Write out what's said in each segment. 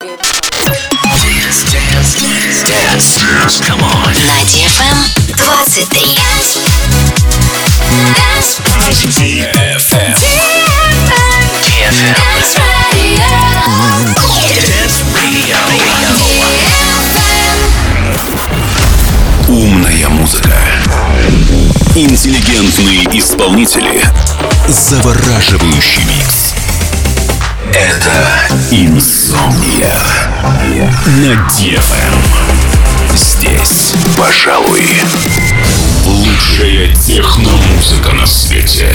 На DFM 23. DFM. DFM. Dance Radio. Умная музыка. Интеллигентные исполнители. Завораживающий микс. Инсомния. На DFM. Здесь, пожалуй, лучшая техномузыка на свете.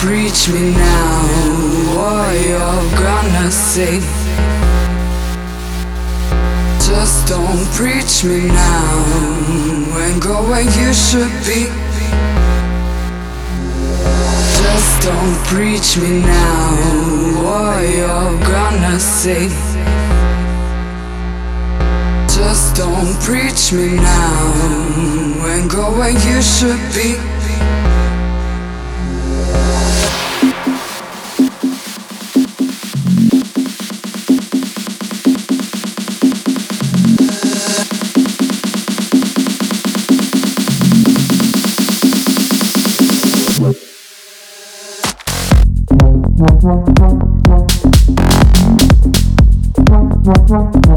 Preach me now what you're gonna say. Just don't preach me now and go where you should be. Just don't preach me now what you're gonna say. Just don't preach me now and go where you should be. What?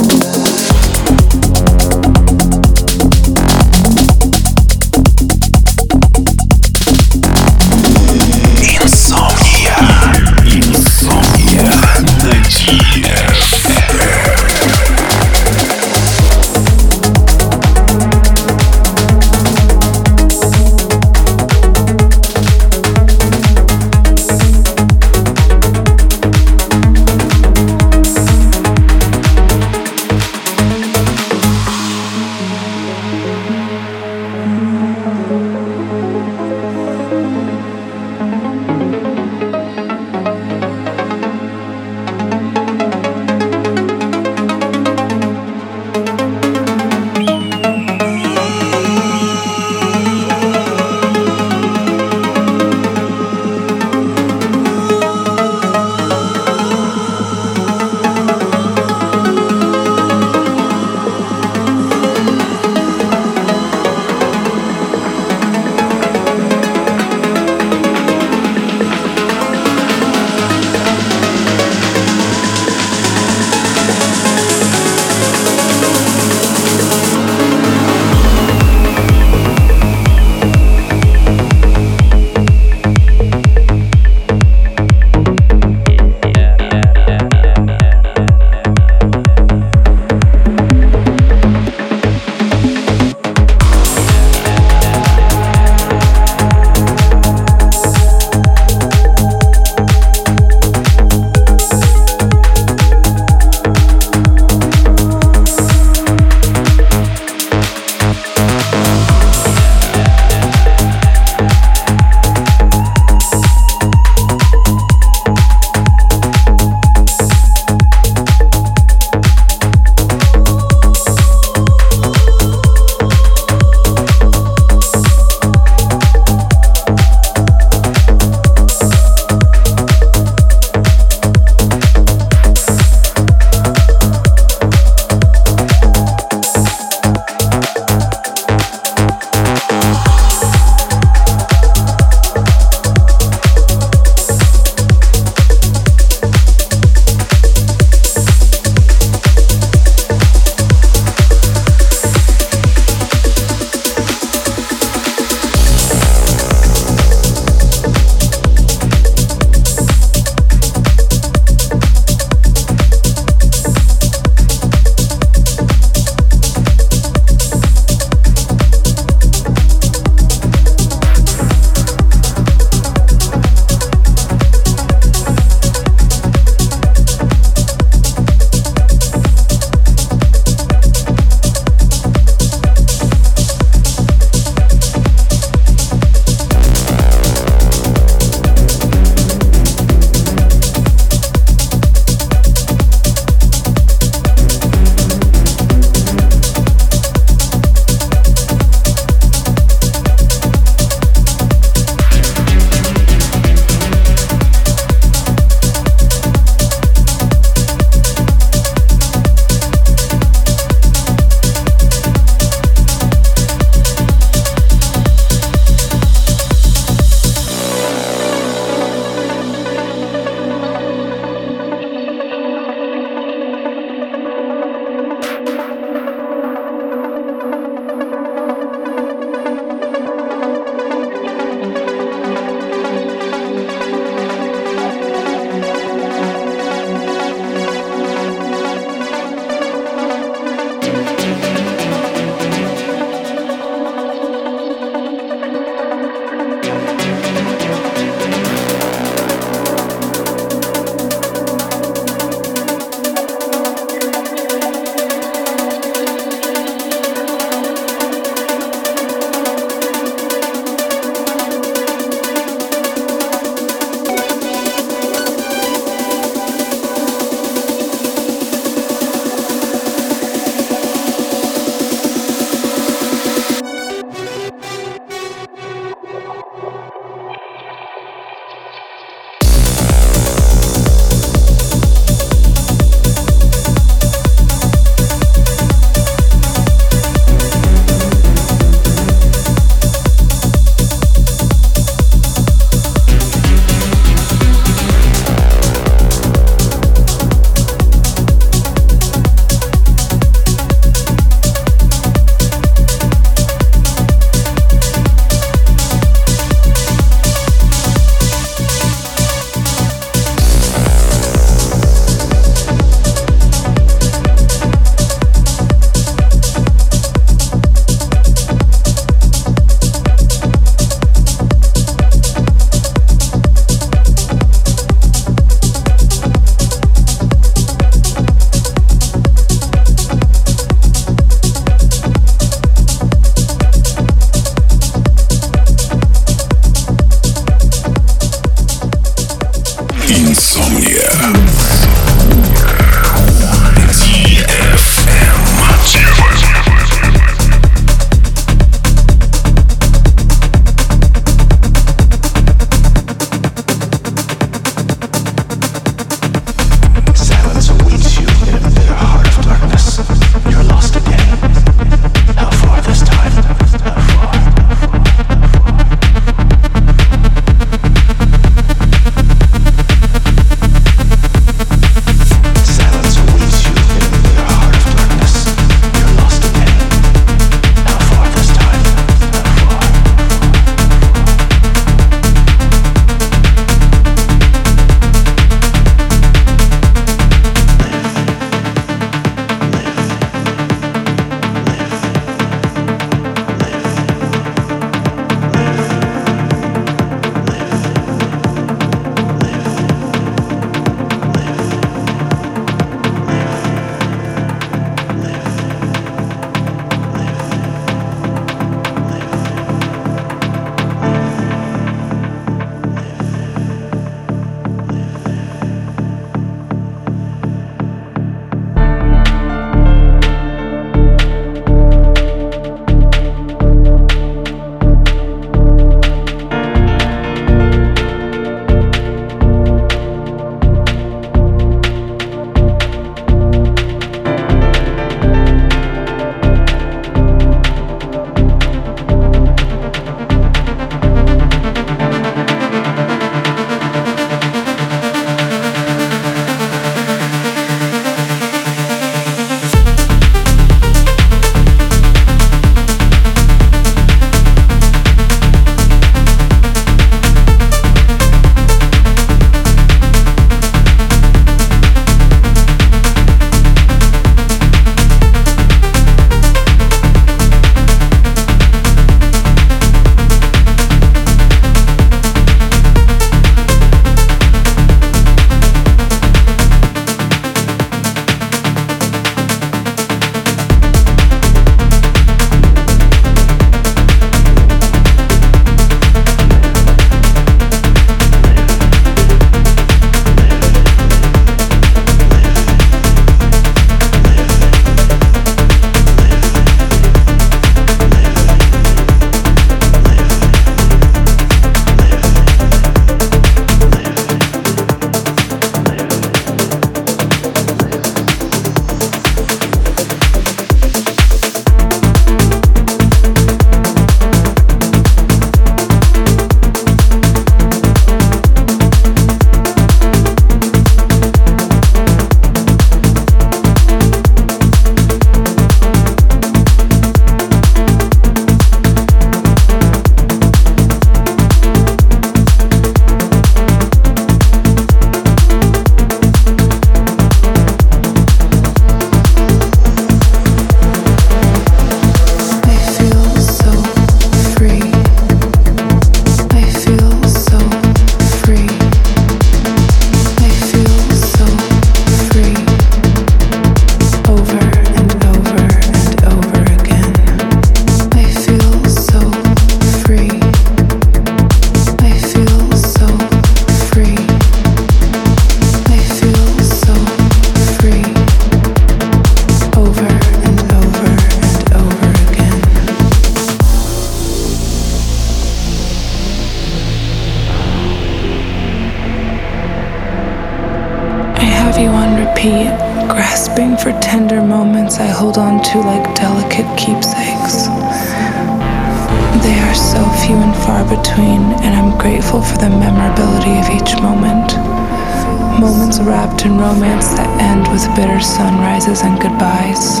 Moments wrapped in romance that end with bitter sunrises and goodbyes.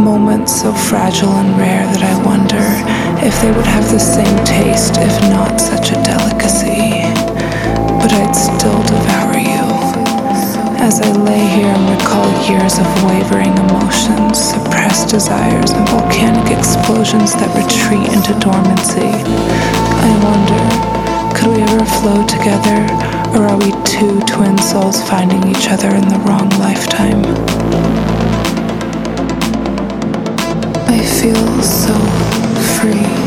Moments so fragile and rare that I wonder if they would have the same taste if not such a delicacy. But I'd still devour you. As I lay here and recall years of wavering emotions, suppressed desires, and volcanic explosions that retreat into dormancy, I wonder could we ever flow together, or are we two twin souls finding each other in the wrong lifetime? I feel so free.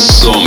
song.